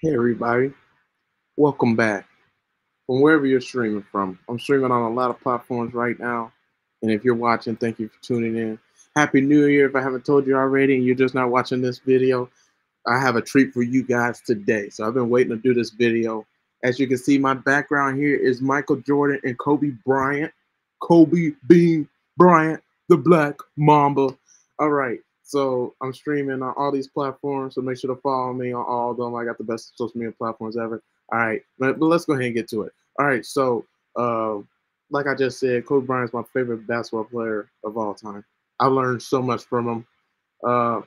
Hey everybody, welcome back from wherever you're streaming from. I'm streaming on a lot of platforms right now, and if you're watching, thank you for tuning in. Happy New Year! If I haven't told you already, and you're just not watching this video, I have a treat for you guys today. So I've been waiting to do this video. As you can see, my background here is Michael Jordan and Kobe Bryant. Kobe Bean Bryant, the Black Mamba. All right, so I'm streaming on all these platforms, so make sure to follow me on all of them. I got the best social media platforms ever. All right, but, but let's go ahead and get to it. All right, so uh, like I just said, Kobe Bryant is my favorite basketball player of all time. I learned so much from him. Uh,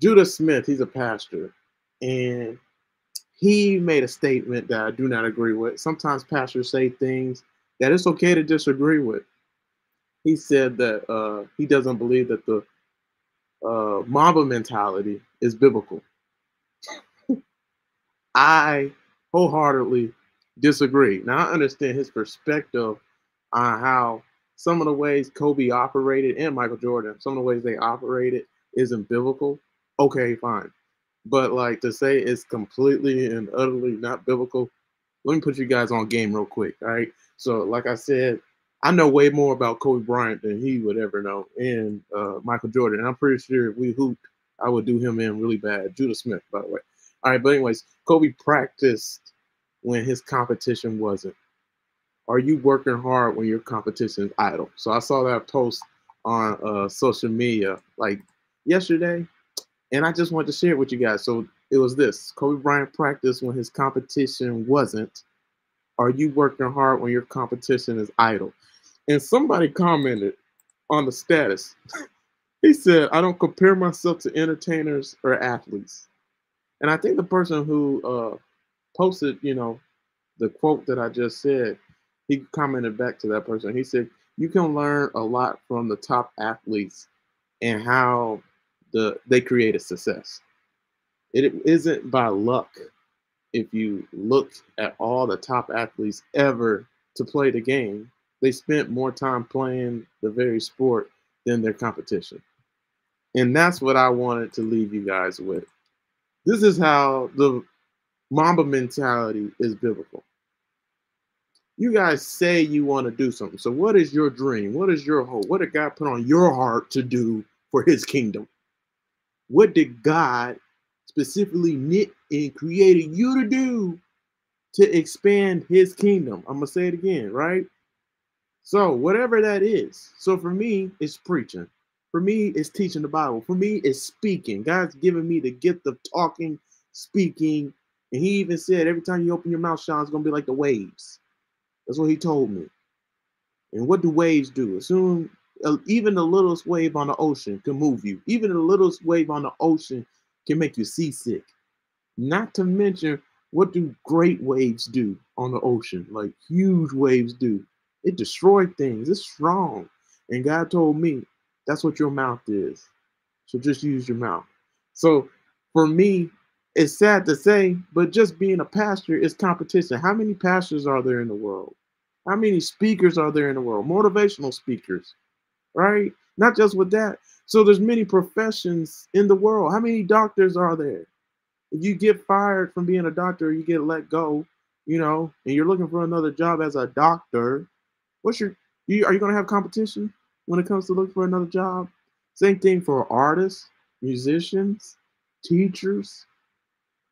Judah Smith, he's a pastor, and he made a statement that I do not agree with. Sometimes pastors say things that it's okay to disagree with. He said that uh, he doesn't believe that the uh, Mamba mentality is biblical. I wholeheartedly disagree. Now, I understand his perspective on how some of the ways Kobe operated and Michael Jordan, some of the ways they operated isn't biblical. Okay, fine. But like to say it's completely and utterly not biblical, let me put you guys on game real quick. All right. So, like I said, I know way more about Kobe Bryant than he would ever know, and uh, Michael Jordan. And I'm pretty sure if we hooped, I would do him in really bad. Judah Smith, by the way. All right, but anyways, Kobe practiced when his competition wasn't. Are you working hard when your competition is idle? So I saw that post on uh, social media like yesterday, and I just wanted to share it with you guys. So it was this: Kobe Bryant practiced when his competition wasn't. Are you working hard when your competition is idle? And somebody commented on the status. he said, I don't compare myself to entertainers or athletes. And I think the person who uh, posted, you know, the quote that I just said, he commented back to that person. He said, You can learn a lot from the top athletes and how the they create a success. It isn't by luck if you look at all the top athletes ever to play the game they spent more time playing the very sport than their competition. And that's what I wanted to leave you guys with. This is how the Mamba mentality is biblical. You guys say you want to do something. So, what is your dream? What is your hope? What did God put on your heart to do for his kingdom? What did God specifically knit and created you to do to expand his kingdom? I'm going to say it again, right? So, whatever that is. So, for me, it's preaching. For me, it's teaching the Bible. For me, it's speaking. God's given me the gift of talking, speaking. And He even said, every time you open your mouth, Sean, it's going to be like the waves. That's what He told me. And what do waves do? Assume uh, even the littlest wave on the ocean can move you. Even the littlest wave on the ocean can make you seasick. Not to mention, what do great waves do on the ocean? Like huge waves do. It destroyed things. It's strong. And God told me that's what your mouth is. So just use your mouth. So for me, it's sad to say, but just being a pastor is competition. How many pastors are there in the world? How many speakers are there in the world? Motivational speakers, right? Not just with that. So there's many professions in the world. How many doctors are there? If you get fired from being a doctor, you get let go, you know, and you're looking for another job as a doctor, What's your you, are you going to have competition when it comes to looking for another job? Same thing for artists, musicians, teachers.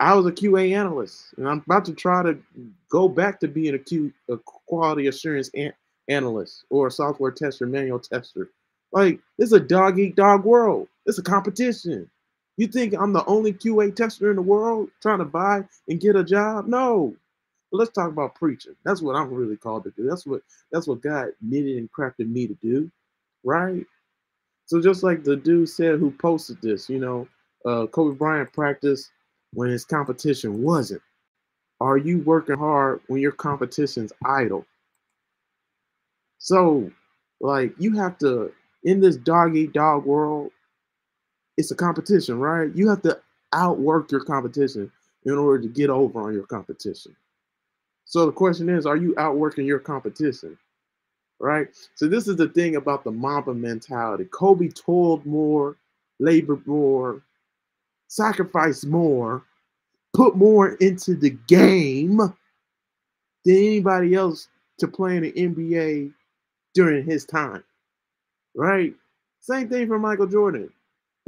I was a QA analyst, and I'm about to try to go back to being a, Q, a quality assurance an, analyst or a software tester, manual tester. Like it's a dog eat dog world. It's a competition. You think I'm the only QA tester in the world trying to buy and get a job? No, but let's talk about preaching. That's what I'm really called to do. That's what that's what God knitted and crafted me to do, right? So just like the dude said who posted this, you know, uh, Kobe Bryant practiced when his competition wasn't. Are you working hard when your competition's idle? So, like, you have to in this dog eat dog world. It's a competition, right? You have to outwork your competition in order to get over on your competition. So the question is, are you outworking your competition? Right? So this is the thing about the Mamba mentality. Kobe toiled more, labored more, sacrificed more, put more into the game than anybody else to play in the NBA during his time. Right? Same thing for Michael Jordan.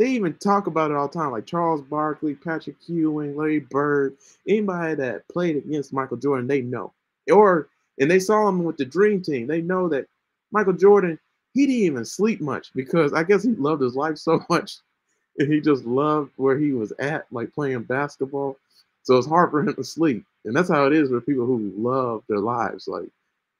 They even talk about it all the time, like Charles Barkley, Patrick Ewing, Larry Bird, anybody that played against Michael Jordan, they know. Or and they saw him with the dream team. They know that Michael Jordan, he didn't even sleep much because I guess he loved his life so much and he just loved where he was at, like playing basketball. So it's hard for him to sleep. And that's how it is with people who love their lives, like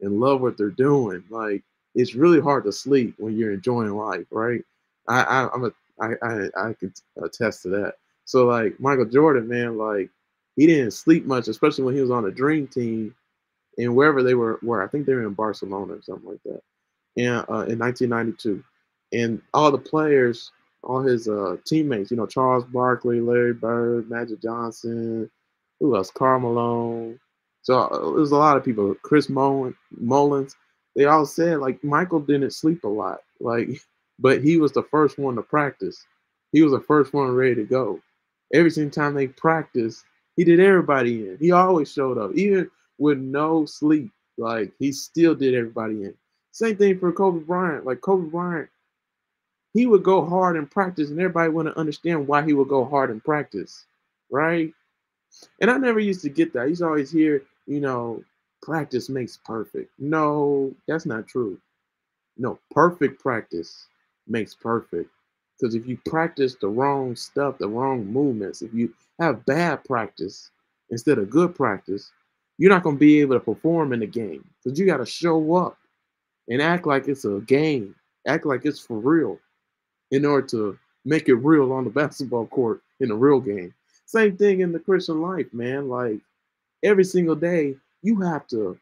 and love what they're doing. Like it's really hard to sleep when you're enjoying life, right? I, I I'm a I I I can attest to that. So like Michael Jordan, man, like he didn't sleep much, especially when he was on a dream team and wherever they were were. I think they were in Barcelona or something like that. And uh, in 1992. And all the players, all his uh, teammates, you know, Charles Barkley, Larry Bird, Magic Johnson, who else? Karl Malone. So uh, there's a lot of people. Chris Mullins. They all said like Michael didn't sleep a lot. Like, but he was the first one to practice. He was the first one ready to go. Every single time they practiced, he did everybody in. He always showed up, even with no sleep. Like he still did everybody in. Same thing for Kobe Bryant. Like Kobe Bryant, he would go hard in practice, and everybody wouldn't understand why he would go hard in practice, right? And I never used to get that. To always hear, you know, practice makes perfect. No, that's not true. No, perfect practice makes perfect. Because if you practice the wrong stuff, the wrong movements, if you have bad practice instead of good practice, you're not going to be able to perform in the game. Because you got to show up and act like it's a game, act like it's for real in order to make it real on the basketball court in a real game. Same thing in the Christian life, man. Like every single day, you have to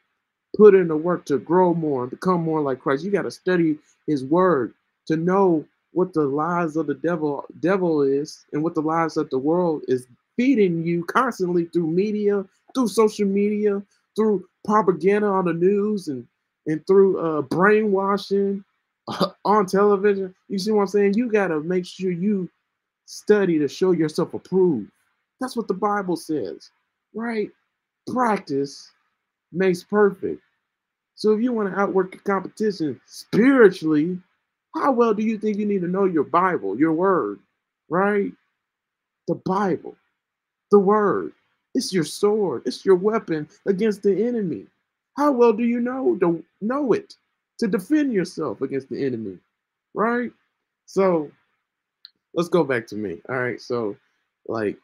put in the work to grow more, and become more like Christ. You got to study his word to know what the lies of the devil devil is and what the lies of the world is feeding you constantly through media, through social media, through propaganda on the news and and through uh, brainwashing on television. You see what I'm saying? You got to make sure you study to show yourself approved. That's what the Bible says, right? Practice makes perfect. So if you want to outwork your competition spiritually, how well do you think you need to know your Bible, your word, right? The Bible, the word. It's your sword, it's your weapon against the enemy. How well do you know to know it to defend yourself against the enemy, right? So let's go back to me. All right, so like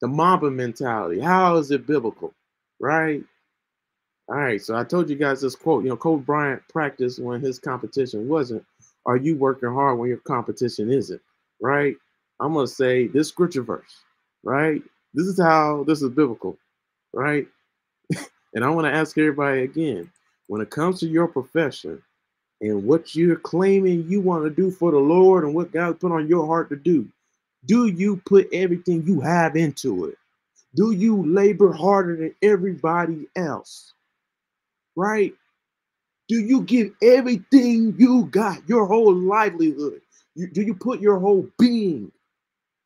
the Mamba mentality, how is it biblical, right? All right, so I told you guys this quote. You know, Kobe Bryant practiced when his competition wasn't. Are you working hard when your competition isn't? Right? I'm gonna say this scripture verse, right? This is how this is biblical, right? and I want to ask everybody again when it comes to your profession and what you're claiming you want to do for the Lord and what God put on your heart to do, do you put everything you have into it? Do you labor harder than everybody else? Right? Do you give everything you got, your whole livelihood? You, do you put your whole being,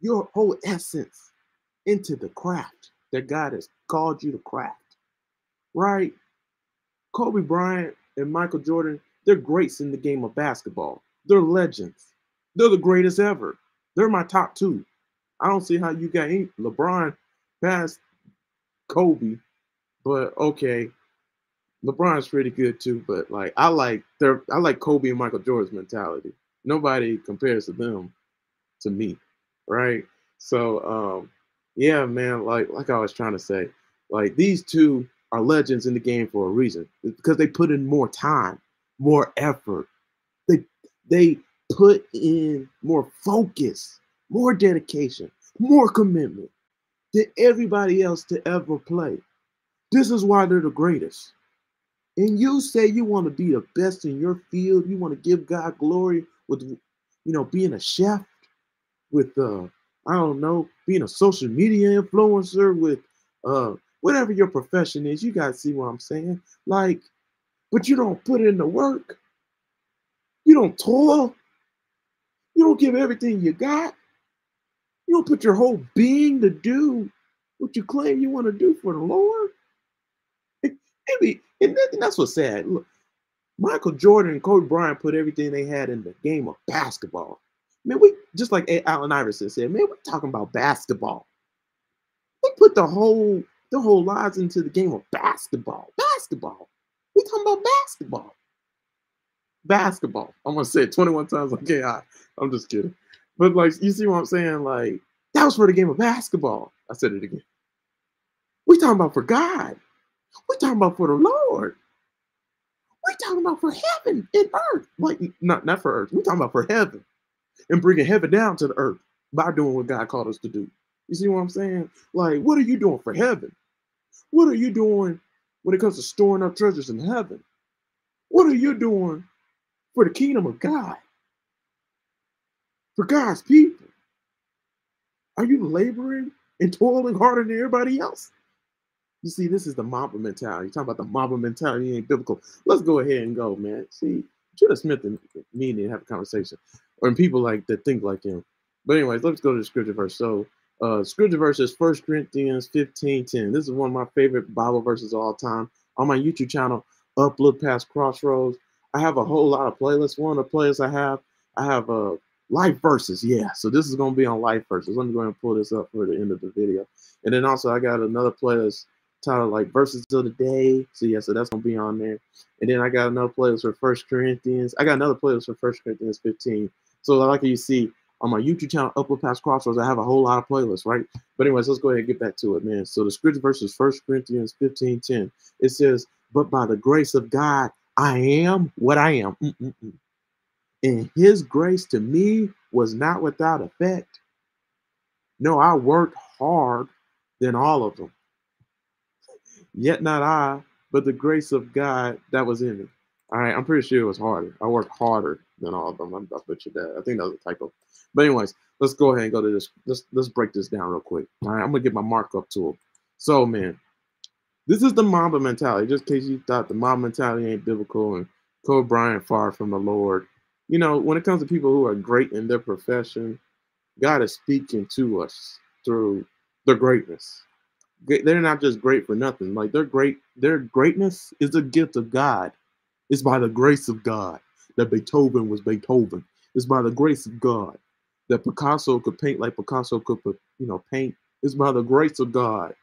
your whole essence into the craft that God has called you to craft? Right? Kobe Bryant and Michael Jordan, they're greats in the game of basketball. They're legends. They're the greatest ever. They're my top two. I don't see how you got any, LeBron past Kobe, but okay. LeBron's pretty good too, but like I like their I like Kobe and Michael Jordan's mentality. Nobody compares to them to me, right? So um yeah, man, like like I was trying to say, like these two are legends in the game for a reason. It's because they put in more time, more effort. They they put in more focus, more dedication, more commitment than everybody else to ever play. This is why they're the greatest. And you say you want to be the best in your field, you want to give God glory with you know being a chef, with uh I don't know, being a social media influencer, with uh whatever your profession is, you guys see what I'm saying? Like, but you don't put in the work. You don't toil. You don't give everything you got. You don't put your whole being to do what you claim you want to do for the Lord. Maybe, and that's what's sad. Look, Michael Jordan and Kobe Bryant put everything they had in the game of basketball. Man, we just like Allen Iverson said, man, we're talking about basketball. They put the whole the whole lives into the game of basketball. Basketball. We talking about basketball. Basketball. I'm gonna say it 21 times. Okay, I, I'm just kidding. But like, you see what I'm saying? Like, that was for the game of basketball. I said it again. We talking about for God. We talking about for the Lord. We talking about for heaven and earth. Like, not not for earth. We talking about for heaven and bringing heaven down to the earth by doing what God called us to do. You see what I'm saying? Like, what are you doing for heaven? What are you doing when it comes to storing up treasures in heaven? What are you doing for the kingdom of God? For God's people? Are you laboring and toiling harder than everybody else? You see, this is the Mamba mentality. You talk about the Mamba mentality ain't biblical. Let's go ahead and go, man. See, Judah Smith and me need to have a conversation, or people like that think like him. But anyways, let's go to the scripture verse. So, uh, scripture verse is First Corinthians 15, 10. This is one of my favorite Bible verses of all time. On my YouTube channel, Uplift Past Crossroads, I have a whole lot of playlists. One of the playlists I have, I have uh, life verses. Yeah, so this is to be on life verses. Let me go ahead and pull this up for the end of the video. And then also, I got another playlist titled like verses of the day. So yeah, so that's gonna be on there. And then I got another playlist for First Corinthians. I got another playlist for First Corinthians 15. So like you see on my YouTube channel, Uplift Past Crossroads, I have a whole lot of playlists, right? But anyways, let's go ahead and get back to it, man. So the scripture verses First Corinthians 15, 10. It says, But by the grace of God, I am what I am. Mm-mm-mm. And his grace to me was not without effect. No, I worked hard than all of them. Yet not I, but the grace of God that was in me. All right, I'm pretty sure it was harder. I worked harder than all of them. I'm, I butchered that. I think that was a typo. But anyways, let's go ahead and go to this. Let's let's break this down real quick. All right, I'm gonna get my markup tool. So man, this is the Mamba mentality. Just in case you thought the Mamba mentality ain't biblical and Kobe Bryant far from the Lord. You know, when it comes to people who are great in their profession, God is speaking to us through their greatness they're not just great for nothing. Like they're great. Their greatness is a gift of God. It's by the grace of God that Beethoven was Beethoven. It's by the grace of God that Picasso could paint like Picasso could, you know, paint. It's by the grace of God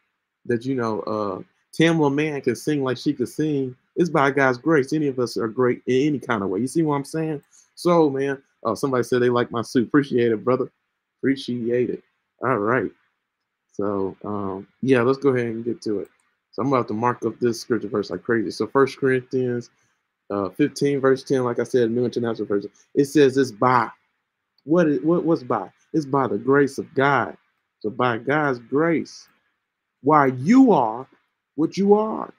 that you know uh, Tamela Mann can sing like she could sing. It's by God's grace. Any of us are great in any kind of way. You see what I'm saying? So, man, uh, somebody said they like my suit. Appreciate it, brother. Appreciate it. All right. So um, yeah, let's go ahead and get to it. So I'm about to mark up this scripture verse like crazy. So First Corinthians uh, 15, verse 10, like I said, New International Version, it says it's by. What is what what's by? It's by the grace of God. So by God's grace, why you are what you are,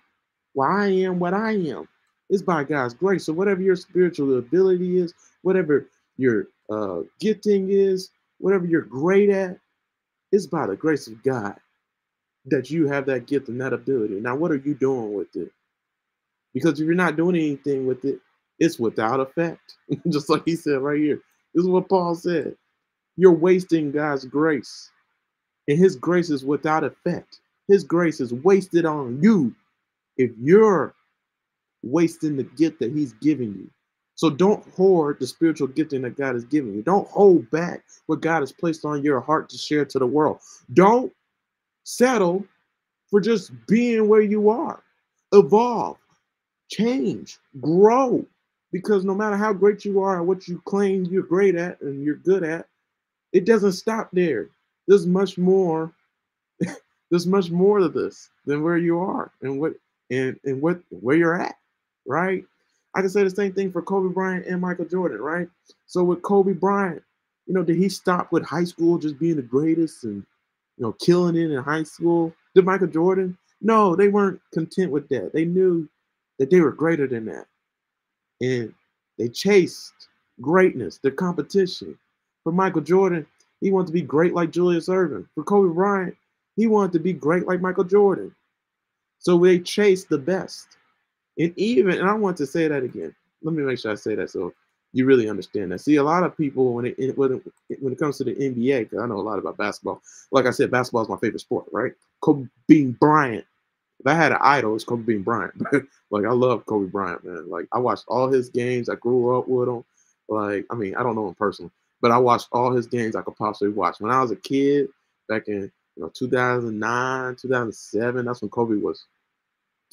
why I am what I am, it's by God's grace. So whatever your spiritual ability is, whatever your uh, gifting is, whatever you're great at, it's by the grace of God that you have that gift and that ability. Now, what are you doing with it? Because if you're not doing anything with it, it's without effect. Just like he said right here. This is what Paul said. You're wasting God's grace. And his grace is without effect. His grace is wasted on you if you're wasting the gift that he's giving you. So don't hoard the spiritual gifting that God has given you. Don't hold back what God has placed on your heart to share to the world. Don't settle for just being where you are. Evolve, change, grow. Because no matter how great you are and what you claim you're great at and you're good at, it doesn't stop there. There's much more. there's much more to this than where you are and what and, and what where you're at, right? I can say the same thing for Kobe Bryant and Michael Jordan, right? So with Kobe Bryant, you know, did he stop with high school just being the greatest and you know killing it in high school? Did Michael Jordan? No, they weren't content with that. They knew that they were greater than that. And they chased greatness, the competition. For Michael Jordan, he wanted to be great like Julius Erving. For Kobe Bryant, he wanted to be great like Michael Jordan. So they chased the best. And even, and I want to say that again. Let me make sure I say that. So you really understand that. See, a lot of people when it when it, when it comes to the NBA, because I know a lot about basketball. Like I said, basketball is my favorite sport, right? Kobe Bryant. If I had an idol, it's Kobe Bryant. like I love Kobe Bryant, man. Like I watched all his games. I grew up with him. Like I mean, I don't know him personally, but I watched all his games I could possibly watch. When I was a kid, back in you know 2009, 2007, that's when Kobe was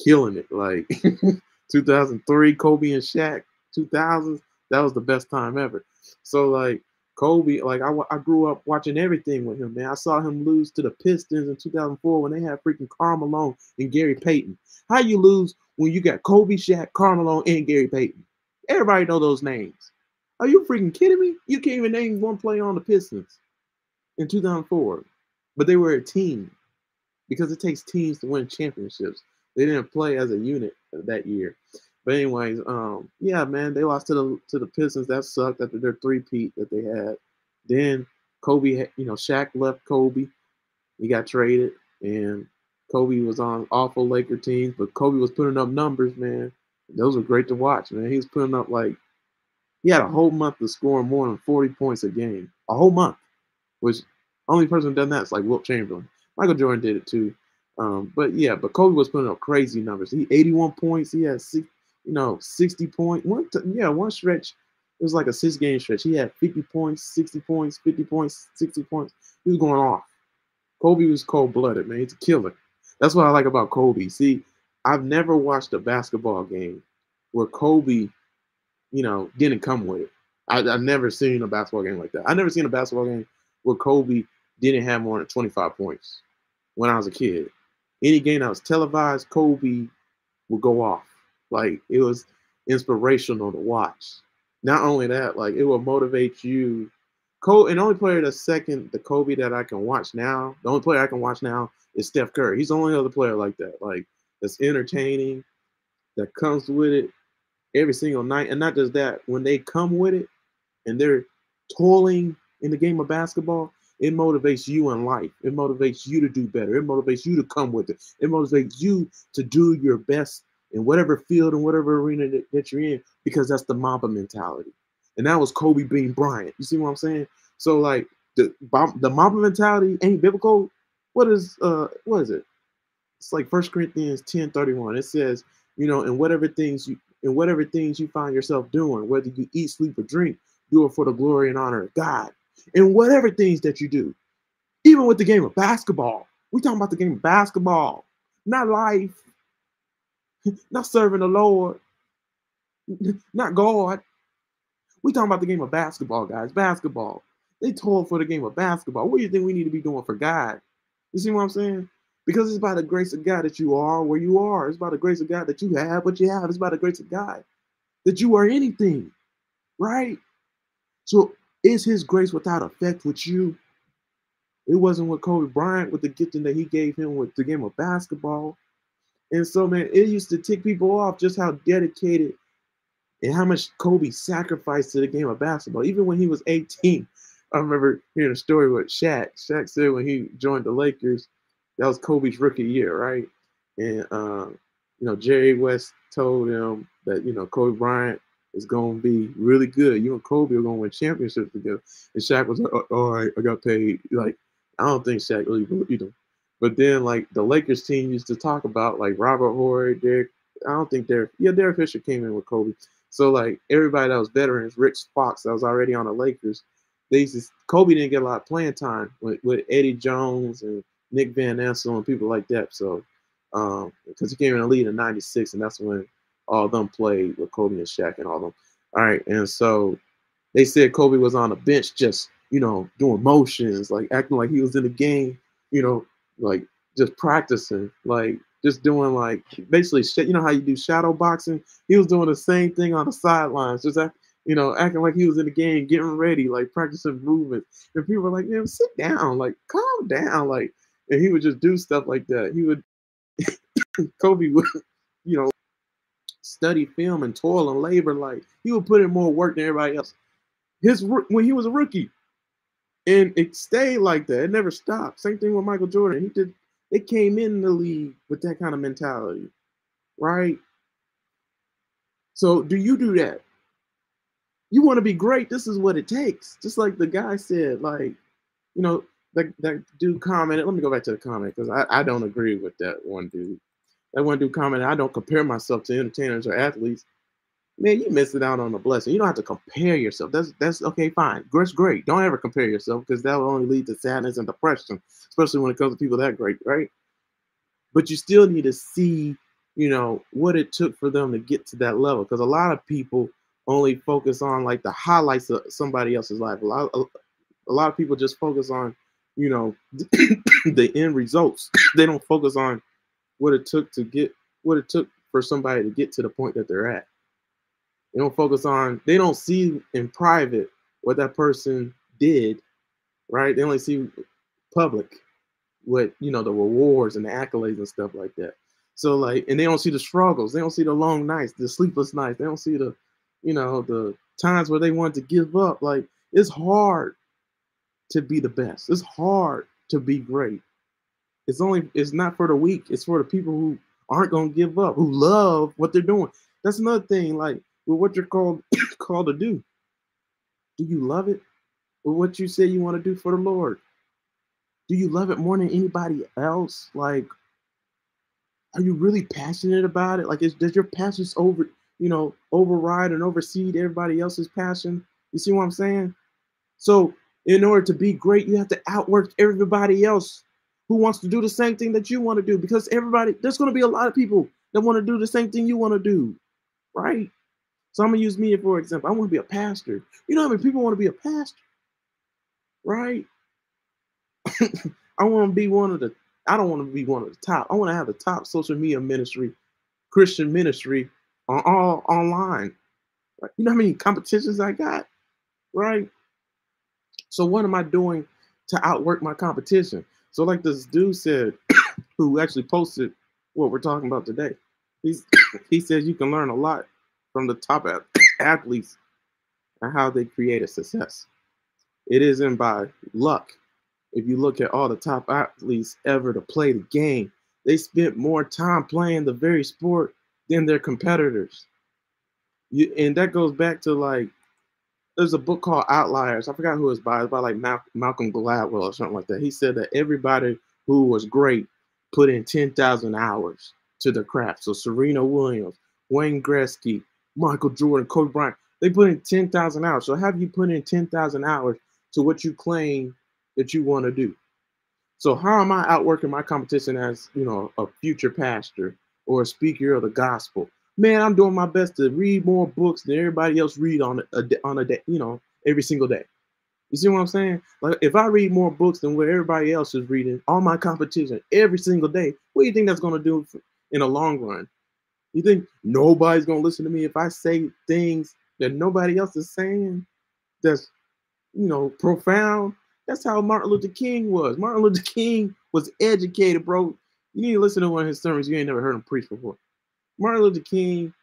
killing it. Like 2003, Kobe and Shaq, 2000s that was the best time ever. So like Kobe, like I, I grew up watching everything with him, man. I saw him lose to the Pistons in 2004 when they had freaking Karl Malone and Gary Payton. How you lose when you got Kobe, Shaq, Karl Malone, and Gary Payton? Everybody know those names. Are you freaking kidding me? You can't even name one player on the Pistons in 2004, but they were a team because it takes teams to win championships. They didn't play as a unit that year. But anyways, um, yeah, man, they lost to the to the Pistons. That sucked after their three peat that they had. Then Kobe, you know, Shaq left Kobe. He got traded, and Kobe was on awful Laker teams, but Kobe was putting up numbers, man. Those were great to watch, man. He was putting up like he had a whole month of scoring more than 40 points a game. A whole month, which only person done that is like Wilt Chamberlain. Michael Jordan did it too. Um, but yeah, but Kobe was putting up crazy numbers. He 81 points. He had six, you know, 60 point one yeah, one stretch. It was like a six game stretch. He had 50 points, 60 points, 50 points, 60 points. He was going off. Kobe was cold blooded, man. He's a killer. That's what I like about Kobe. See, I've never watched a basketball game where Kobe, you know, didn't come with it. I, have never seen a basketball game like that. I've never seen a basketball game where Kobe didn't have more than 25 points when I was a kid. Any game that was televised, Kobe would go off. Like it was inspirational to watch. Not only that, like it will motivate you. Kobe, and only player that's second the Kobe that I can watch now, the only player I can watch now is Steph Curry. He's the only other player like that, like that's entertaining, that comes with it every single night. And not just that, when they come with it and they're toiling in the game of basketball, it motivates you in life. It motivates you to do better. It motivates you to come with it. It motivates you to do your best in whatever field and whatever arena that, that you're in, because that's the Mamba mentality. And that was Kobe Bean Bryant. You see what I'm saying? So like the the Mamba mentality ain't biblical. What is uh what is it? It's like First Corinthians 10 31. It says, you know, in whatever things you in whatever things you find yourself doing, whether you eat, sleep, or drink, do it for the glory and honor of God. In whatever things that you do, even with the game of basketball. We talking about the game of basketball, not life. not serving the Lord, not God. We talking about the game of basketball, guys. Basketball. They told for the game of basketball. What do you think we need to be doing for God? You see what I'm saying? Because it's by the grace of God that you are where you are. It's by the grace of God that you have what you have. It's by the grace of God that you are anything, right? So is His grace without effect with you? It wasn't with Kobe Bryant with the gifting that He gave him with the game of basketball. And so, man, it used to tick people off just how dedicated and how much Kobe sacrificed to the game of basketball. Even when he was 18, I remember hearing a story with Shaq. Shaq said when he joined the Lakers, that was Kobe's rookie year, right? And uh, you know, Jerry West told him that you know Kobe Bryant is going to be really good. You and Kobe are going to win championships together. And Shaq was like, oh, "All right, I got paid." Like, I don't think Shaq really believed him. But then like the Lakers team used to talk about like Robert Horry, Derek. I don't think Derek. Yeah, Derek Fisher came in with Kobe. So like everybody that was veterans, Rick Fox that was already on the Lakers, they used to, Kobe didn't get a lot of playing time with, with Eddie Jones and Nick Van Exel and people like that. So um because he came in the lead in '96, and that's when all them played with Kobe and Shaq and all of them. All right, and so they said Kobe was on the bench just you know doing motions, like acting like he was in the game, you know, like just practicing, like just doing like basically shit. You know how you do shadow boxing? He was doing the same thing on the sidelines, just act, you know, acting like he was in the game, getting ready, like practicing movements. And people were like, "Man, sit down, like calm down," like, and he would just do stuff like that. He would, Kobe would, you know, study film and toil and labor. Like he would put in more work than everybody else. His when he was a rookie, and it stayed like that. It never stopped. Same thing with Michael Jordan. He did. They came in the league with that kind of mentality, right? So, do you do that? you want to be great, this is what it takes. Just like the guy said, like, you know, that, that dude commented. Let me go back to the comment because I, I don't agree with that one dude. That one dude commented, I don't compare myself to entertainers or athletes. Man, you missing out on a blessing. You don't have to compare yourself. That's that's okay, fine. That's great. Don't ever compare yourself because that will only lead to sadness and depression, especially when it comes to people that great, right? But you still need to see, you know, what it took for them to get to that level. Because a lot of people only focus on like the highlights of somebody else's life. A lot, a, a lot of people just focus on, you know, the end results. they don't focus on what it took to get what it took for somebody to get to the point that they're at. They don't focus on, they don't see in private what that person did, right? They only see public what, you know, the rewards and the accolades and stuff like that. So like, and they don't see the struggles. They don't see the long nights, the sleepless nights. They don't see the, you know, the times where they want to give up. Like it's hard to be the best. It's hard to be great. It's only it's not for the weak. It's for the people who aren't gonna give up, who love what they're doing. That's another thing. Like with what you're called called to do. Do you love it? With what you say you want to do for the Lord? Do you love it more than anybody else? Like, are you really passionate about it? Like, is, does your passion over, you know, override and oversee everybody else's passion? You see what I'm saying? So, in order to be great, you have to outwork everybody else who wants to do the same thing that you want to do because everybody, there's going to be a lot of people that want to do the same thing you want to do, right? So I'm gonna use me for example. I want to be a pastor. You know how many people want to be a pastor, right? I want to be one of the. I don't want to be one of the top. I want to have the top social media ministry, Christian ministry, on all online. Right? You know how many competitions I got, right? So what am I doing to outwork my competition? So like this dude said, who actually posted what we're talking about today. He's he says you can learn a lot from the top athletes and how they create a success. It isn't by luck. If you look at all the top athletes ever to play the game, they spent more time playing the very sport than their competitors. You, and that goes back to like there's a book called Outliers. I forgot who it was by. It's by like Mal- Malcolm Gladwell or something like that. He said that everybody who was great put in 10,000 hours to the craft. So Serena Williams, Wayne Gretzky, Michael Jordan, Kobe Bryant, they put in 10,000 hours. So have you put in 10,000 hours to what you claim that you want to do? So how am I outworking my competition as, you know, a future pastor or a speaker of the gospel? Man, I'm doing my best to read more books than everybody else read on a, on a day, you know, every single day. You see what I'm saying? Like if I read more books than what everybody else is reading, all my competition every single day, what do you think that's to do in the long run? You think nobody's gonna listen to me if I say things that nobody else is saying? That's you know profound. That's how Martin Luther King was. Martin Luther King was educated, bro. You need to listen to one of his sermons. You ain't never heard him preach before. Martin Luther King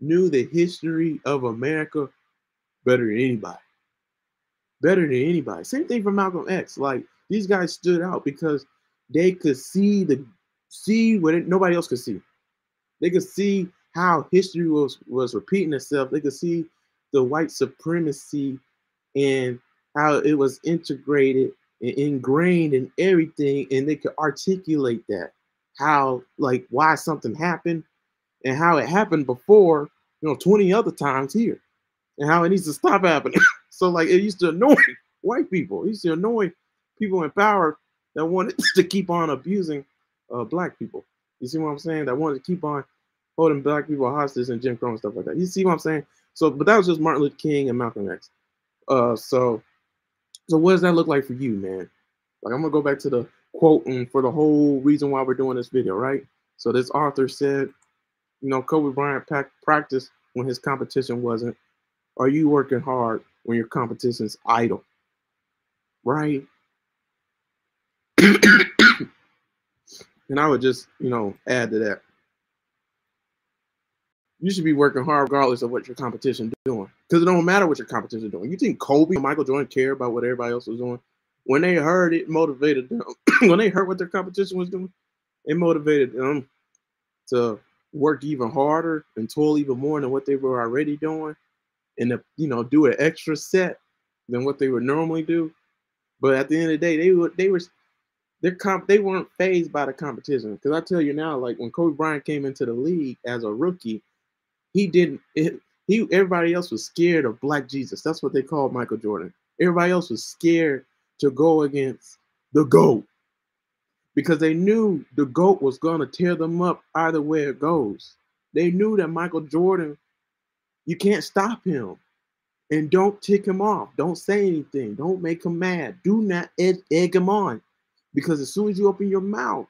knew the history of America better than anybody. Better than anybody. Same thing for Malcolm X. Like these guys stood out because they could see the see what nobody else could see. They could see how history was was repeating itself. They could see the white supremacy and how it was integrated and ingrained in everything, and they could articulate that how like why something happened and how it happened before, you know, 20 other times here, and how it needs to stop happening. so like it used to annoy white people. It used to annoy people in power that wanted to keep on abusing uh, black people. You see what I'm saying? That wanted to keep on holding black people hostage and Jim Crow and stuff like that. You see what I'm saying? So, but that was just Martin Luther King and Malcolm X. Uh, so, so what does that look like for you, man? Like, I'm gonna go back to the quoting for the whole reason why we're doing this video, right? So this author said, you know, Kobe Bryant practiced when his competition wasn't. Are you working hard when your competition's idle? Right? And I would just, you know, add to that. You should be working hard regardless of what your competition doing. Because it don't matter what your competition doing. You think Kobe Michael Jordan care about what everybody else was doing? When they heard it motivated them. when they heard what their competition was doing, it motivated them to work even harder and toil even more than what they were already doing. and to, you know do an extra set than what they would normally do. But at the end of the day, they were they were their comp they weren't fazed by the competition. Because I tell you now, like when Kobe Bryant came into the league as a rookie, he didn't it, he everybody else was scared of Black Jesus. That's what they called Michael Jordan. Everybody else was scared to go against the GOAT because they knew the GOAT was going to tear them up either way it goes. They knew that Michael Jordan, you can't stop him. And don't tick him off. Don't say anything. Don't make him mad. Do not egg, egg him on. Because as soon as you open your mouth,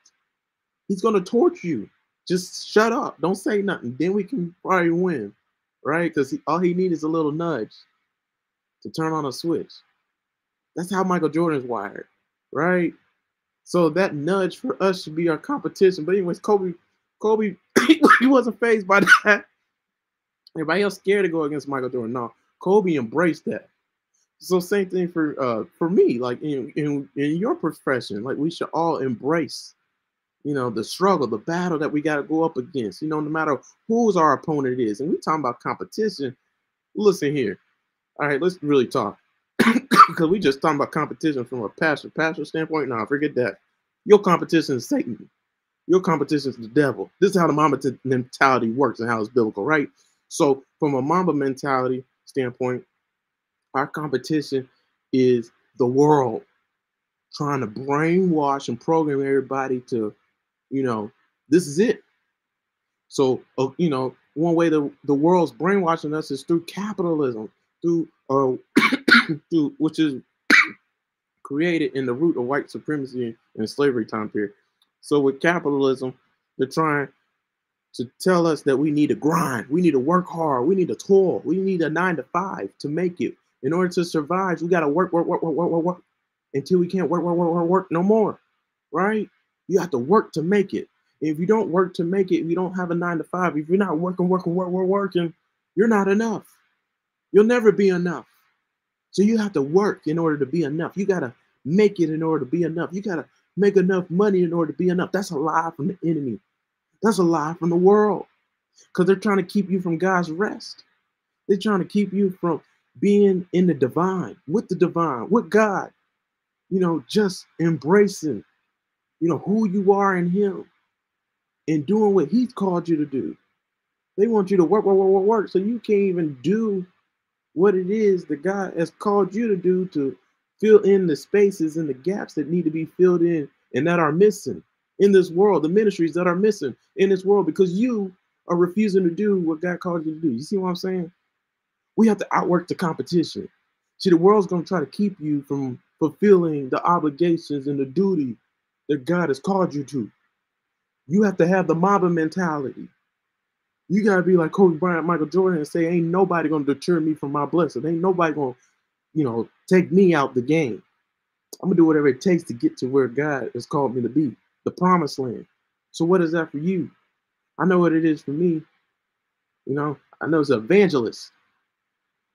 he's going to torture you. Just shut up. Don't say nothing. Then we can probably win. Right? Because all he needs is a little nudge to turn on a switch. That's how Michael Jordan is wired. Right? So that nudge for us should be our competition. But anyways, Kobe, Kobe, he wasn't fazed by that. Everybody else scared to go against Michael Jordan. No, Kobe embraced that. So same thing for uh for me, like in, in in your profession, like we should all embrace, you know, the struggle, the battle that we got to go up against. You know, no matter who's our opponent is, and we talking about competition. Listen here, all right, let's really talk because we just talking about competition from a pastor pastor standpoint. Now, forget that. Your competition is Satan. Your competition is the devil. This is how the Mamba mentality works and how it's biblical, right? So, from a Mamba mentality standpoint, our competition is the world trying to brainwash and program everybody to, you know, this is it. So, uh, you know, one way the, the world's brainwashing us is through capitalism, through uh, which is created in the root of white supremacy and slavery time period. So with capitalism, they're trying to tell us that we need to grind, we need to work hard, we need to toil, we need a nine to five to make it. In order to survive, we gotta work, work, work, work, work, work, work until we can't work, work, work, work, work no more. Right? You have to work to make it. if you don't work to make it, if you don't have a nine to five, if you're not working, working, work, work, working, you're not enough. You'll never be enough. So you have to work in order to be enough. You got to make it in order to be enough. You got to make enough money in order to be enough. That's a lie from the enemy. That's a lie from the world because they're trying to keep you from God's rest. They're trying to keep you from being in the divine, with the divine, with God. You know, just embracing, you know, who you are in Him and doing what He's called you to do. They want you to work, work, work, work, work, so you can't even do what it is that God has called you to do to fill in the spaces and the gaps that need to be filled in and that are missing in this world, the ministries that are missing in this world because you are refusing to do what God called you to do. You see what I'm saying? We have to outwork the competition. See, the world's going to try to keep you from fulfilling the obligations and the duty that God has called you to. You have to have the Mamba mentality. You gotta be like Kobe Bryant, Michael Jordan, and say, "Ain't nobody gonna deter me from my blessing. Ain't nobody gonna, you know, take me out the game. I'm gonna do whatever it takes to get to where God has called me to be, the promised land." So, what is that for you? I know what it is for me. You know, I know it's an evangelist.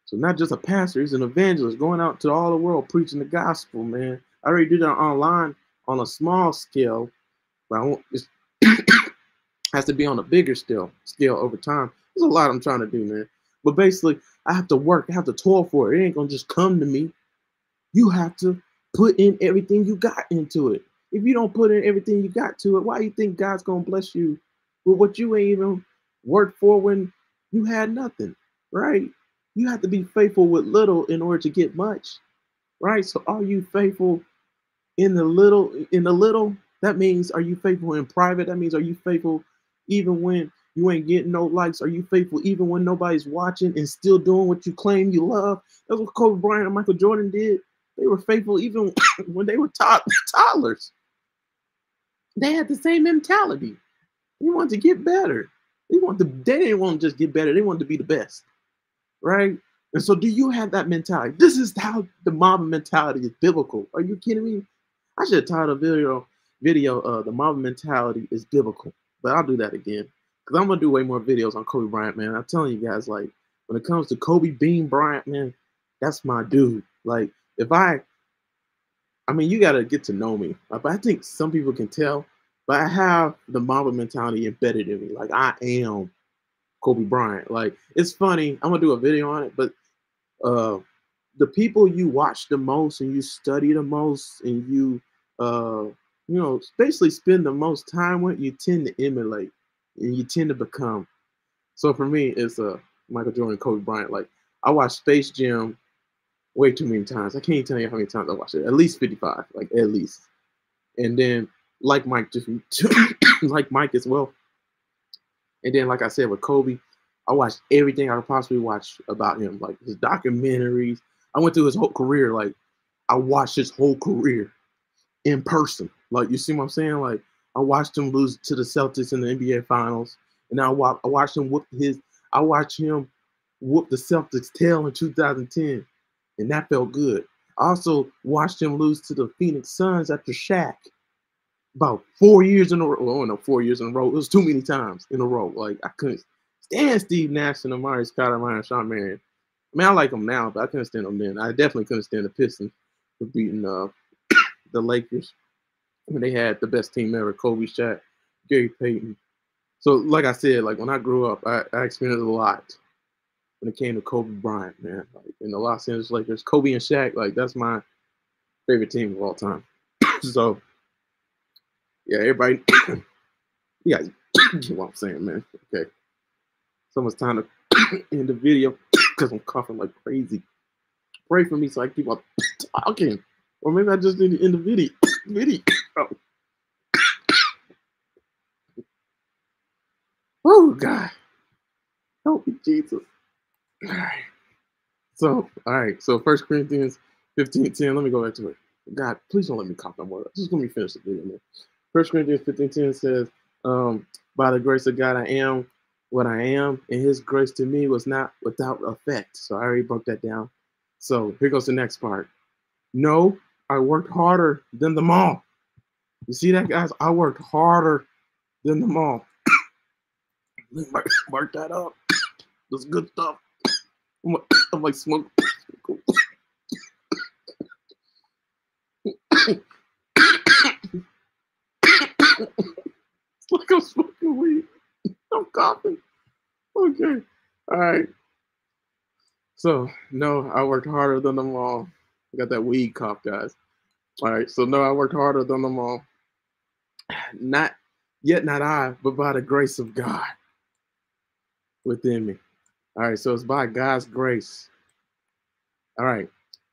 So not just a pastor, he's an evangelist going out to all the world preaching the gospel, man. I already do that online on a small scale, but I won't, it's has to be on a bigger scale scale over time. There's a lot I'm trying to do, man. But basically, I have to work, I have to toil for it. It ain't gonna just come to me. You have to put in everything you got into it. If you don't put in everything you got to it, why you think God's gonna bless you with what you ain't even worked for when you had nothing, right? You have to be faithful with little in order to get much, right? So are you faithful in the little? In the little, that means are you faithful in private? That means are you faithful even when you ain't getting no likes? Are you faithful even when nobody's watching and still doing what you claim you love? That's what Kobe Bryant and Michael Jordan did. They were faithful even when they were to- toddlers. They had the same mentality. They wanted to get better. They want to. They didn't want to just get better. They wanted to be the best, right? And so, do you have that mentality? This is how the Mamba mentality is biblical. Are you kidding me? I should have titled a video. Video. Uh, the Mamba mentality is biblical. But I'll do that again because I'm gonna do way more videos on Kobe Bryant, man. I'm telling you guys, like when it comes to Kobe Bean Bryant, man, that's my dude. Like if I, I mean, you gotta get to know me. But I think some people can tell. But I have the Mamba mentality embedded in me. Like I am Kobe Bryant. Like it's funny. I'm gonna do a video on it, but uh, the people you watch the most and you study the most and you uh, you know basically spend the most time with, you tend to emulate and you tend to become. So for me, it's uh, Michael Jordan, and Kobe Bryant. Like I watched Space Jam way too many times. I can't tell you how many times I watched it. At least 55, like at least. And then like Mike, just like Mike as well. And then, like I said, with Kobe, I watched everything I could possibly watch about him, like his documentaries. I went through his whole career. Like I watched his whole career in person. Like you see what I'm saying? Like I watched him lose to the Celtics in the NBA Finals, and I, wa- I watched him whoop his. I watched him whoop the Celtics' tail in 2010, and that felt good. I also watched him lose to the Phoenix Suns after Shaq about four years in a row. Oh no, four years in a row. It was too many times in a row. Like I couldn't stand Steve Nash and Amar'e Stoudemire and Shawn Marion. I mean, I like them now, but I couldn't stand them then. I definitely couldn't stand the Pistons for beating uh, the Lakers when they had the best team ever: Kobe, Shaq, Gary Payton. So, like I said, like when I grew up, I, I experienced a lot when it came to Kobe Bryant, man. Like in the Los Angeles Lakers, Kobe and Shaq, like that's my favorite team of all time. so yeah, everybody, you guys get what I'm saying, man. Okay. So it's time to end the video because I'm coughing like crazy. Pray for me so I keep on talking. Or maybe I just need to end the video. video. Oh God. Help me, Jesus. All right. So, all right. So First Corinthians 15, 10. Let me go back to it. God, please don't let me cough no more. Just let me finish the video. First Corinthians 15 10 says, um, By the grace of God, I am what I am, and his grace to me was not without effect. So I already broke that down. So here goes the next part. No, I worked harder than them all. You see that, guys? I worked harder than them all. mark, mark that up. That's good stuff. I'm like, I'm like smoke. it's like I'm smoking weed. I'm coughing. Okay. All right. So, no, I worked harder than them all. I got that weed cough, guys. All right. So, no, I worked harder than them all. Not yet, not I, but by the grace of God within me. All right. So, it's by God's grace. All right.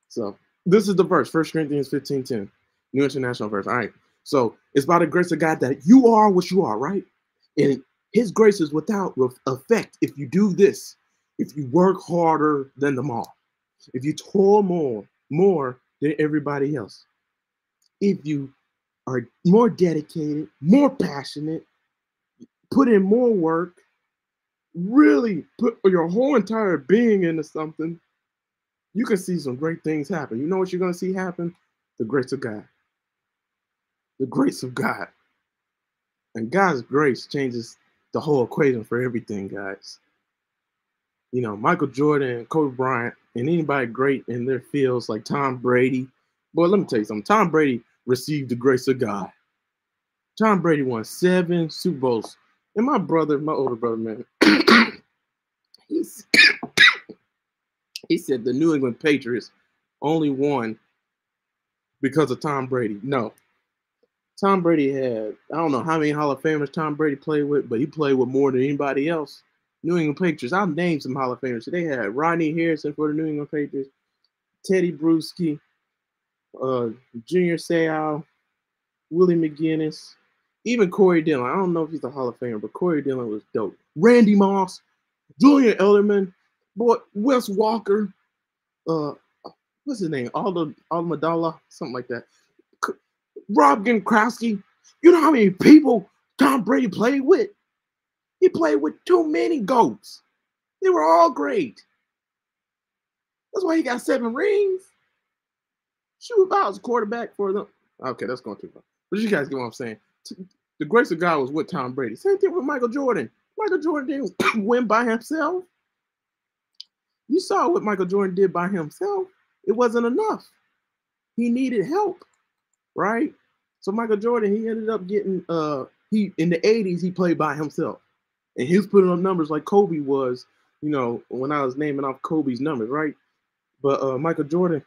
So, this is the verse, First Corinthians 15 10, New International Verse. All right. So it's by the grace of God that you are what you are, right? And his grace is without effect if you do this, if you work harder than them all, if you toil more, more than everybody else, if you are more dedicated, more passionate, put in more work, really put your whole entire being into something, you can see some great things happen. You know what you're going to see happen? The grace of God the grace of God. And God's grace changes the whole equation for everything, guys. You know, Michael Jordan, Kobe Bryant, and anybody great in their fields like Tom Brady. Boy, let me tell you something. Tom Brady received the grace of God. Tom Brady won seven Super Bowls. And my brother, my older brother, man, he said the New England Patriots only won because of Tom Brady. No, Tom Brady had, I don't know how many Hall of Famers Tom Brady played with, but he played with more than anybody else. New England Patriots. I'll name some Hall of Famers. They had Rodney Harrison for the New England Patriots, Teddy Bruschi, uh, Junior Seau, Willie McGinest, even Corey Dillon. I don't know if he's a Hall of Famer, but Corey Dillon was dope. Randy Moss, Julian Edelman, boy, Wes Walker, uh, what's his name? Aldo Almadala, something like that. Rob Gronkowski. You know how many people Tom Brady played with? He played with too many goats. They were all great. That's why he got seven rings. Shoot, I was quarterback for them. Okay, that's going too far. But you guys get what I'm saying. The grace of God was with Tom Brady. Same thing with Michael Jordan. Michael Jordan didn't win by himself. You saw what Michael Jordan did by himself. It wasn't enough. He needed help right? So Michael Jordan, he ended up getting uh he in the 80s he played by himself. And he was putting up numbers like Kobe was, you know, when I was naming off Kobe's numbers, right? But uh, Michael Jordan,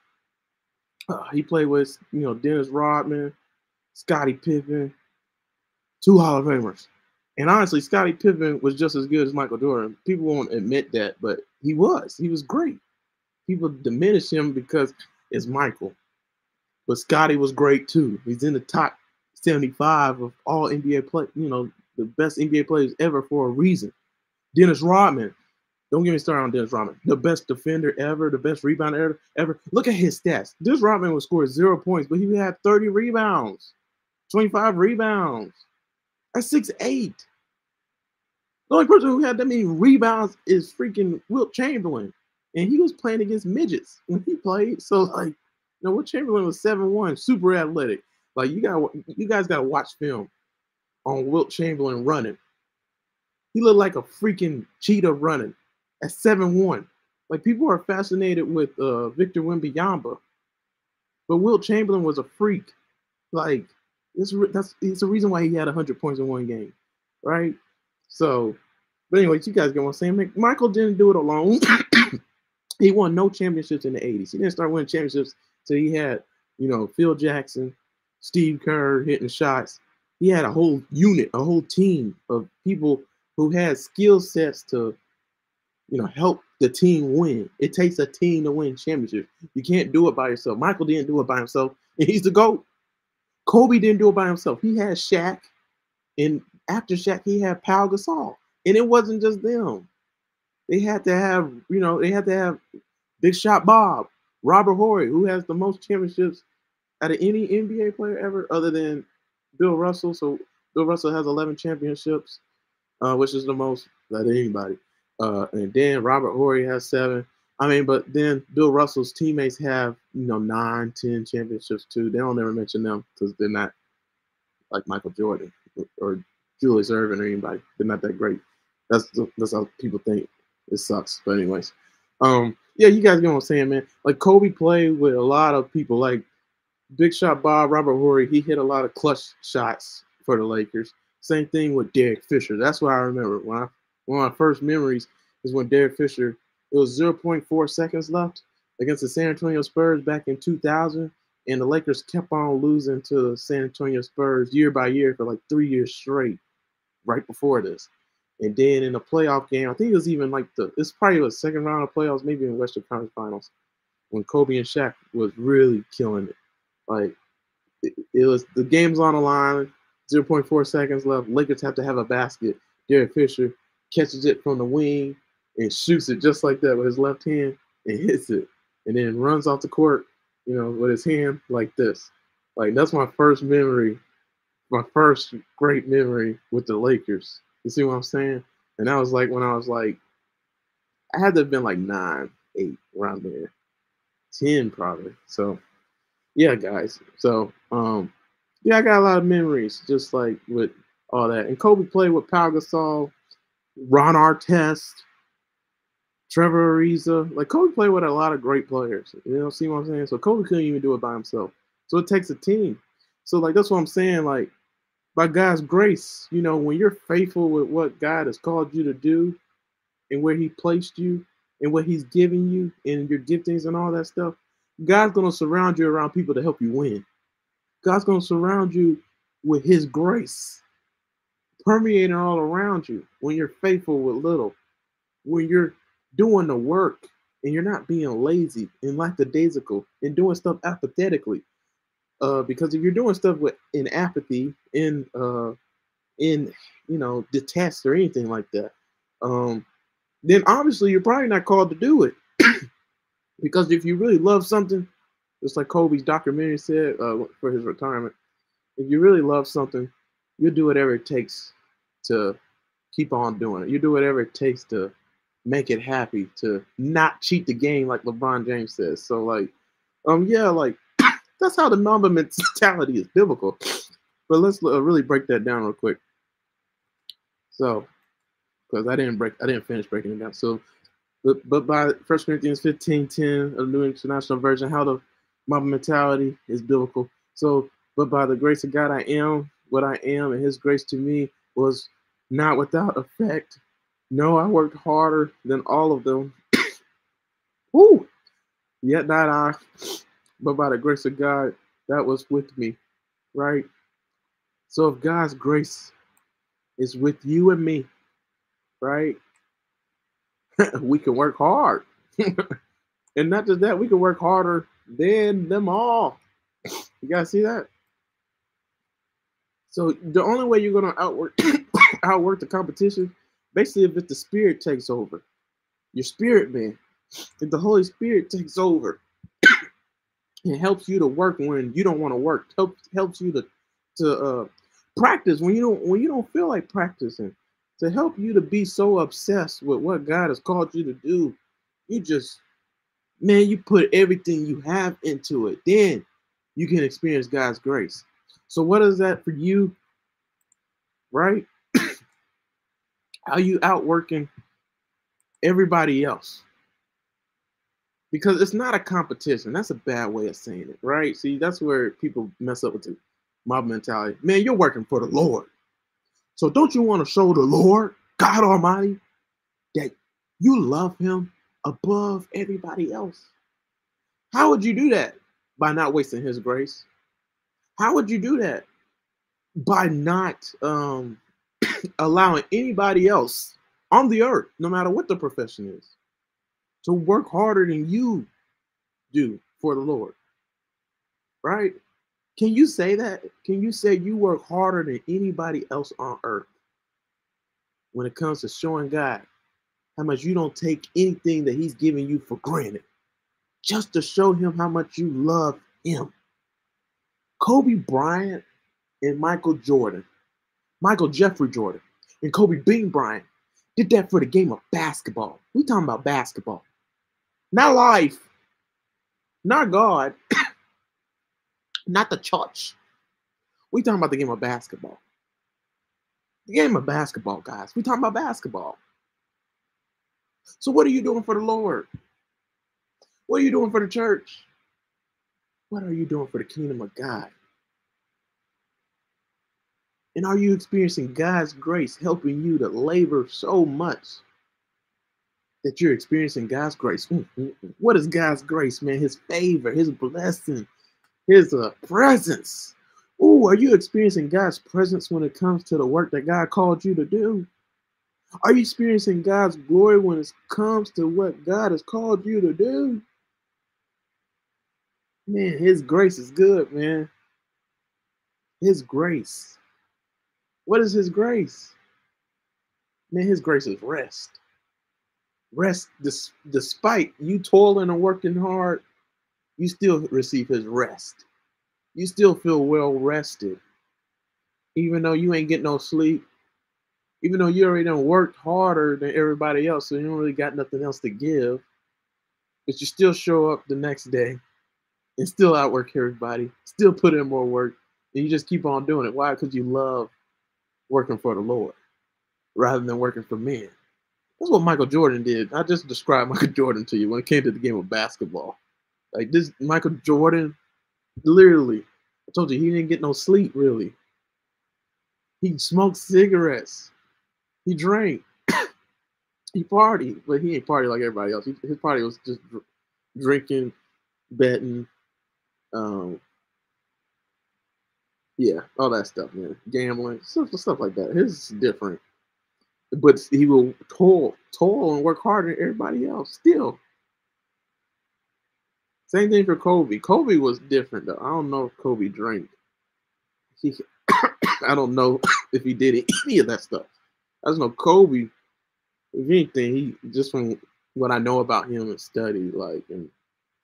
uh, he played with you know Dennis Rodman, Scottie Pippen, two Hall of Famers. And honestly, Scottie Pippen was just as good as Michael Jordan. People won't admit that, but he was. He was great. People diminish him because it's Michael. But Scottie was great too. He's in the top 75 of all NBA play, you know, the best NBA players ever for a reason. Dennis Rodman, don't get me started on Dennis Rodman. The best defender ever, the best rebounder ever. Look at his stats. Dennis Rodman would score zero points, but he had 30 rebounds, 25 rebounds. That's six eight. The only person who had that many rebounds is freaking Wilt Chamberlain. And he was playing against midgets when he played. So like, you know, Wilt Chamberlain was 7-1, super athletic. Like you got you guys gotta watch film on Wilt Chamberlain running. He looked like a freaking cheetah running at 7-1. Like people are fascinated with uh, Victor Wembanyama, but Wilt Chamberlain was a freak. Like it's that's it's the reason why he had 100 points in one game, right? So, but anyways, you guys get what I'm saying. Michael didn't do it alone. he won no championships in the 80s. He didn't start winning championships until he had, you know, Phil Jackson, Steve Kerr hitting shots. He had a whole unit, a whole team of people who had skill sets to you know, help the team win. It takes a team to win championships. You can't do it by yourself. Michael didn't do it by himself, and he's the GOAT. Kobe didn't do it by himself. He had Shaq, and after Shaq, he had Pau Gasol. And it wasn't just them. They had to have, you know, they had to have Big Shot Bob, Robert Horry, who has the most championships out of any NBA player ever, other than Bill Russell. So Bill Russell has 11 championships, uh, which is the most that anybody. Uh, and then Robert Horry has seven. I mean, but then Bill Russell's teammates have, you know, nine, ten championships too. They don't ever mention them because they're not like Michael Jordan or Julius Erving or anybody. They're not that great. That's that's how people think. It sucks. But anyways, um, yeah, you guys get what I'm saying, man. Like Kobe played with a lot of people, like Big Shot Bob, Robert Horry. He hit a lot of clutch shots for the Lakers. Same thing with Derek Fisher. That's what I remember when I one of my first memories is when Derek Fisher, it was 0.4 seconds left against the San Antonio Spurs back in 2000. And the Lakers kept on losing to the San Antonio Spurs year by year for like three years straight, right before this. And then in the playoff game, I think it was even like the it's probably the second round of playoffs, maybe in Western Conference Finals, when Kobe and Shaq was really killing it. Like it, it was the game's on the line, 0.4 seconds left. Lakers have to have a basket. Derek Fisher catches it from the wing and shoots it just like that with his left hand and hits it, and then runs off the court, you know, with his hand like this. Like that's my first memory, my first great memory with the Lakers. You see what I'm saying? And that was like when I was like, I had to have been like nine, eight, around there, ten probably. So, yeah, guys. So, um, yeah, I got a lot of memories just like with all that. And Kobe played with Pau Gasol Ron Artest, Trevor Ariza. Like Kobe played with a lot of great players. You know, see what I'm saying? So Kobe couldn't even do it by himself. So it takes a team. So like that's what I'm saying. Like by God's grace, you know, when you're faithful with what God has called you to do and where He placed you and what He's giving you and your giftings and all that stuff, God's gonna surround you around people to help you win. God's gonna surround you with His grace permeating all around you when you're faithful with little, when you're doing the work and you're not being lazy and lackadaisical and doing stuff apathetically. Uh, because if you're doing stuff with in apathy, in uh, in you know detest or anything like that, um, then obviously you're probably not called to do it. because if you really love something, just like Kobe's documentary said uh, for his retirement, if you really love something, you'll do whatever it takes to keep on doing it. You do whatever it takes to make it happy, to not cheat the game, like LeBron James says. So, like, um, yeah, like that's how the Mamba mentality is biblical. But let's uh, really break that down real quick. So, because I didn't break, I didn't finish breaking it down. So, but, but by First Corinthians 15, 10 of New International Version, how the Mamba mentality is biblical. So, but by the grace of God, I am what I am, and His grace to me was not without effect. No, I worked harder than all of them. Woo! Yet not I, but by the grace of God that was with me, right? So if God's grace is with you and me, right? we can work hard. and not just that, we can work harder than them all. You guys see that? So the only way you're gonna outwork outwork the competition, basically, if the spirit takes over, your spirit man, if the Holy Spirit takes over, it helps you to work when you don't want to work. Helps helps you to to uh, practice when you don't when you don't feel like practicing. To help you to be so obsessed with what God has called you to do, you just man, you put everything you have into it. Then you can experience God's grace. So what is that for you? Right? How you outworking everybody else? Because it's not a competition. That's a bad way of saying it, right? See, that's where people mess up with the Mamba mentality. Man, you're working for the Lord. So don't you want to show the Lord, God Almighty, that you love him above everybody else? How would you do that? By not wasting his grace. How would you do that? By not um, allowing anybody else on the earth, no matter what the profession is, to work harder than you do for the Lord. Right? Can you say that? Can you say you work harder than anybody else on earth when it comes to showing God how much you don't take anything that He's giving you for granted just to show Him how much you love Him? Kobe Bryant and Michael Jordan, Michael Jeffrey Jordan, and Kobe Bean Bryant did that for the game of basketball. We talking about basketball, not life, not God, not the church. We talking about the game of basketball. The game of basketball, guys. We talking about basketball. So what are you doing for the Lord? What are you doing for the church? What are you doing for the kingdom of God? And are you experiencing God's grace helping you to labor so much that you're experiencing God's grace? Mm, mm, mm. What is God's grace, man? His favor, His blessing, His uh, presence. Ooh, are you experiencing God's presence when it comes to the work that God called you to do? Are you experiencing God's glory when it comes to what God has called you to do? Man, His grace is good, man. His grace. What is His grace? Man, His grace is rest. Rest, despite you toiling and working hard, you still receive His rest. You still feel well rested, even though you ain't getting no sleep. Even though you already done worked harder than everybody else, so you don't really got nothing else to give, but you still show up the next day and still outwork everybody, still put in more work, and you just keep on doing it. Why? Because you love working for the Lord rather than working for men. That's what Michael Jordan did. I just described Michael Jordan to you when it came to the game of basketball. Like this, Michael Jordan, literally, I told you he didn't get no sleep really. He smoked cigarettes. He drank. he partied, but he ain't party like everybody else. He, his party was just drinking, betting, um, yeah, all that stuff, man. Gambling, stuff, stuff like that. His is different, but he will toil, toil and work harder than everybody else. Still, same thing for Kobe. Kobe was different though. I don't know if Kobe drank. He, I don't know if he did any of that stuff. I just know Kobe. If anything, he just from what I know about him and study, like and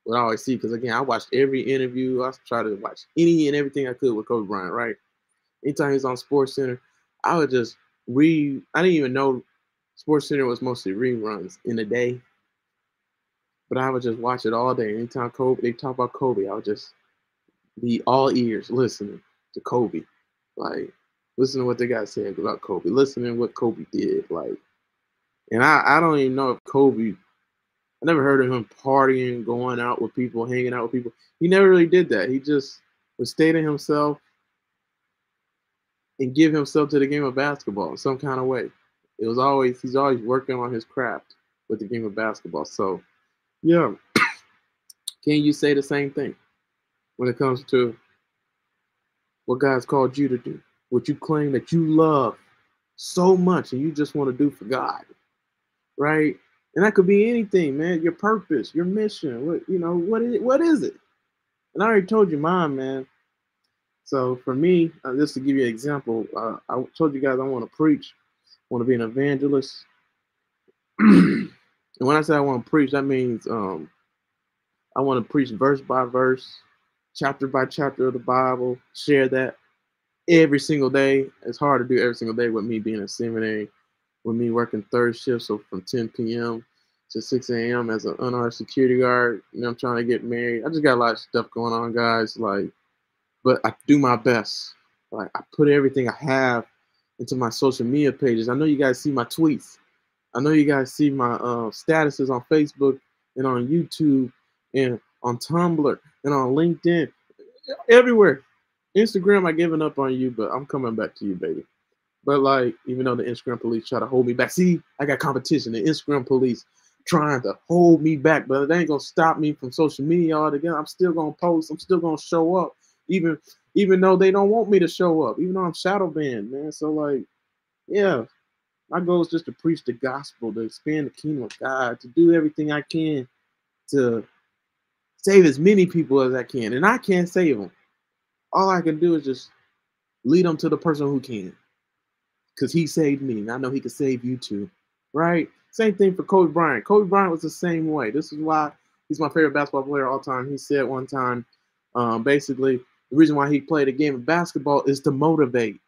what I always see, because again, I watched every interview. I try to watch any and everything I could with Kobe Bryant, right? Anytime he's on Sports Center, I would just read. I didn't even know Sports Center was mostly reruns in a day, but I would just watch it all day. Anytime Kobe, they talk about Kobe, I would just be all ears listening to Kobe, like listening to what they got said about Kobe, listening what Kobe did, like. And I, I don't even know if Kobe I never heard of him partying, going out with people, hanging out with people. He never really did that. He just would stay to himself and give himself to the game of basketball in some kind of way. It was always he's always working on his craft with the game of basketball. So yeah. Can you say the same thing when it comes to what God's called you to do? What you claim that you love so much and you just want to do for God, right? And that could be anything, man. Your purpose, your mission. What you know, what is it? What is it? And I already told you mine, man. So for me, uh, just to give you an example, uh, I told you guys I want to preach, want to be an evangelist. and when I say I want to preach, that means um, I want to preach verse by verse, chapter by chapter of the Bible, share that every single day. It's hard to do every single day with me being a seminary, with me working third shift, so from 10 p.m. to 6 a.m. as an unarmed security guard. You know, I'm trying to get married. I just got a lot of stuff going on, guys. Like but I do my best. Like I put everything I have into my social media pages. I know you guys see my tweets. I know you guys see my uh, statuses on Facebook and on YouTube and on Tumblr and on LinkedIn, everywhere. Instagram, I given up on you, but I'm coming back to you, baby. But like, even though the Instagram police try to hold me back, see, I got competition. The Instagram police trying to hold me back, but it ain't gonna stop me from social media altogether. I'm still gonna post. I'm still gonna show up even even though they don't want me to show up, even though I'm shadow banned, man. So like, yeah, my goal is just to preach the gospel, to expand the kingdom of God, to do everything I can to save as many people as I can. And I can't save them. All I can do is just lead them to the person who can. Because he saved me. And I know he can save you too. Right? Same thing for Kobe Bryant. Kobe Bryant was the same way. This is why he's my favorite basketball player all time. He said one time, um, basically, the reason why he played a game of basketball is to motivate,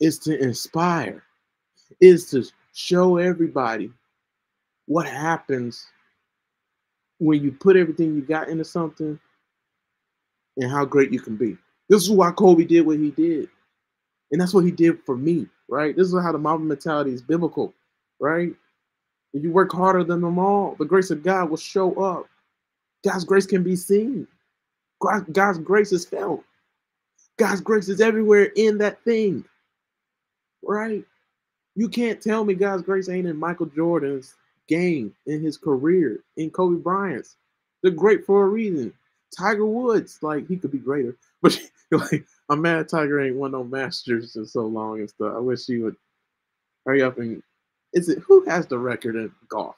is to inspire, is to show everybody what happens when you put everything you got into something and how great you can be. This is why Kobe did what he did. And that's what he did for me, right? This is how the Mamba mentality is biblical, right? If you work harder than them all, the grace of God will show up. God's grace can be seen. God's grace is felt. God's grace is everywhere in that thing. Right? You can't tell me God's grace ain't in Michael Jordan's game, in his career, in Kobe Bryant's. They're great for a reason. Tiger Woods, like he could be greater, but like I'm mad Tiger ain't won no Masters in so long and stuff. I wish he would hurry up and is it who has the record in golf?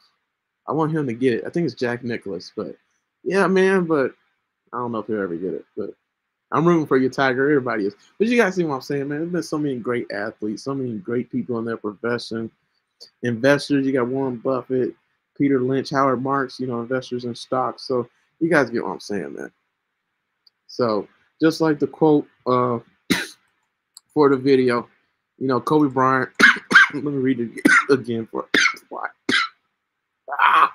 I want him to get it. I think it's Jack Nicklaus, but yeah, man, but I don't know if he'll ever get it, but I'm rooting for you, Tiger. Everybody is. But you guys see what I'm saying, man. There's been so many great athletes, so many great people in their profession. Investors, you got Warren Buffett, Peter Lynch, Howard Marks, you know, investors in stocks. So you guys get what I'm saying, man. So just like the quote uh, for the video, you know, Kobe Bryant. let me read it again for why. ah,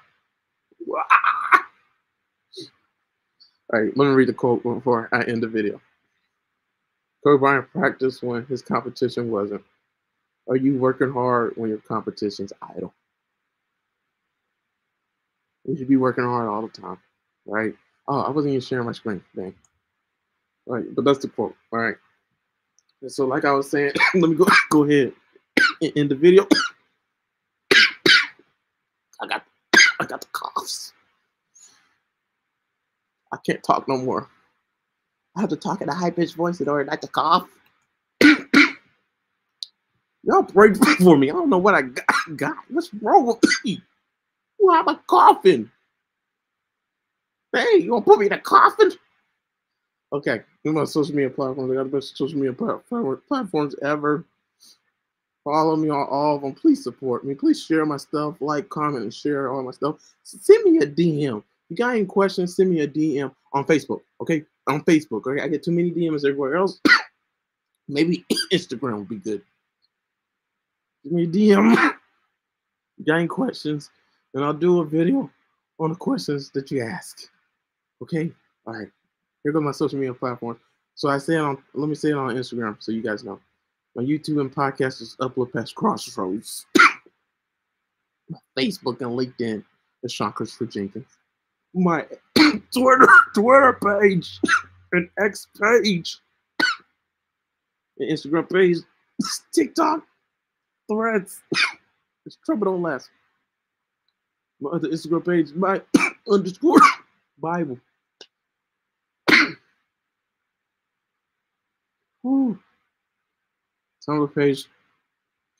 All right, let me read the quote before I end the video. Kobe Bryant practiced when his competition wasn't. Are you working hard when your competition's idle? You should be working hard all the time, right? Oh, I wasn't even sharing my screen. Dang. Right, but that's the quote. All right. And so, like I was saying, let me go go ahead and end the video. I got I got the coughs. I can't talk no more. I have to talk in a high pitched voice in order not to cough. Y'all pray for me. I don't know what I got. What's wrong with me? Why am I coughing? Hey, you gonna put me in a coffin? Okay, my social media platforms. I got the best social media platform, platforms ever. Follow me on all of them. Please support me. Please share my stuff, like, comment, and share all my stuff. Send me a DM you got any questions, send me a DM on Facebook. Okay, on Facebook. Okay, I get too many DMs everywhere else. Maybe Instagram would be good. Give me a DM. Got any questions, and I'll do a video on the questions that you ask. Okay, all right. Here go my social media platforms. So I say it on. Let me say it on Instagram so you guys know. My YouTube and podcast is Uplift Past Crossroads. my Facebook and LinkedIn is Sean Christopher Jenkins my Twitter Twitter page and X page, and Instagram page, TikTok, Threads. it's trouble don't last. My other Instagram page, my underscore Bible. Tumblr page.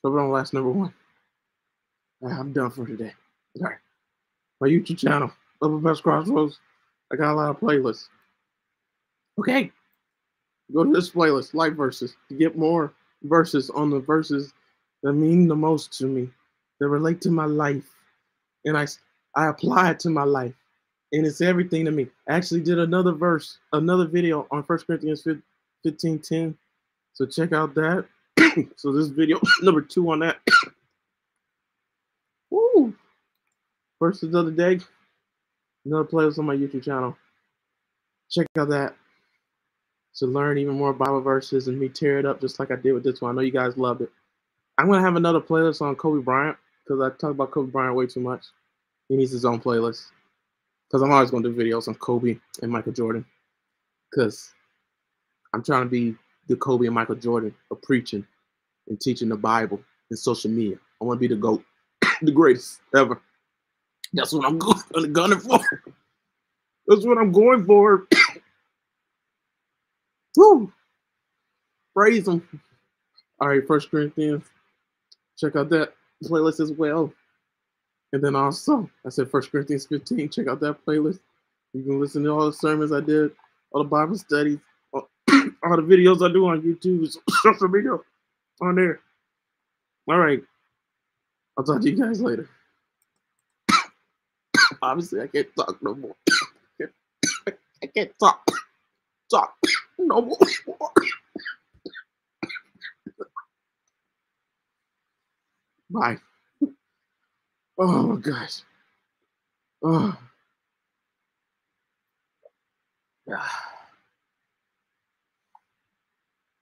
trouble don't last number one. I'm done for today. All right. My YouTube channel, Uplift Past Crossroads. I got a lot of playlists. Okay. Go to this playlist, Life Verses, to get more verses on the verses that mean the most to me, that relate to my life. And I, I apply it to my life. And it's everything to me. I actually did another verse, another video on First Corinthians 15 10. So check out that. so this video number two on that. Woo! Verses of the day. Another playlist on my YouTube channel. Check out that to learn even more Bible verses and me tear it up just like I did with this one. I know you guys loved it. I'm gonna have another playlist on Kobe Bryant because I talk about Kobe Bryant way too much. He needs his own playlist because I'm always gonna do videos on Kobe and Michael Jordan because I'm trying to be the Kobe and Michael Jordan of preaching and teaching the Bible and social media. I want to be the GOAT, the greatest ever. That's what I'm going, gunning for. That's what I'm going for. Woo! Praise him. All right, First Corinthians. Check out that playlist as well. And then also, I said First Corinthians 15. Check out that playlist. You can listen to all the sermons I did, all the Bible studies, all, all the videos I do on YouTube, social media on there. All right. I'll talk to you guys later. Obviously, I can't talk no more. I can't talk. Talk no more. Bye. Oh my gosh. Oh. Yeah.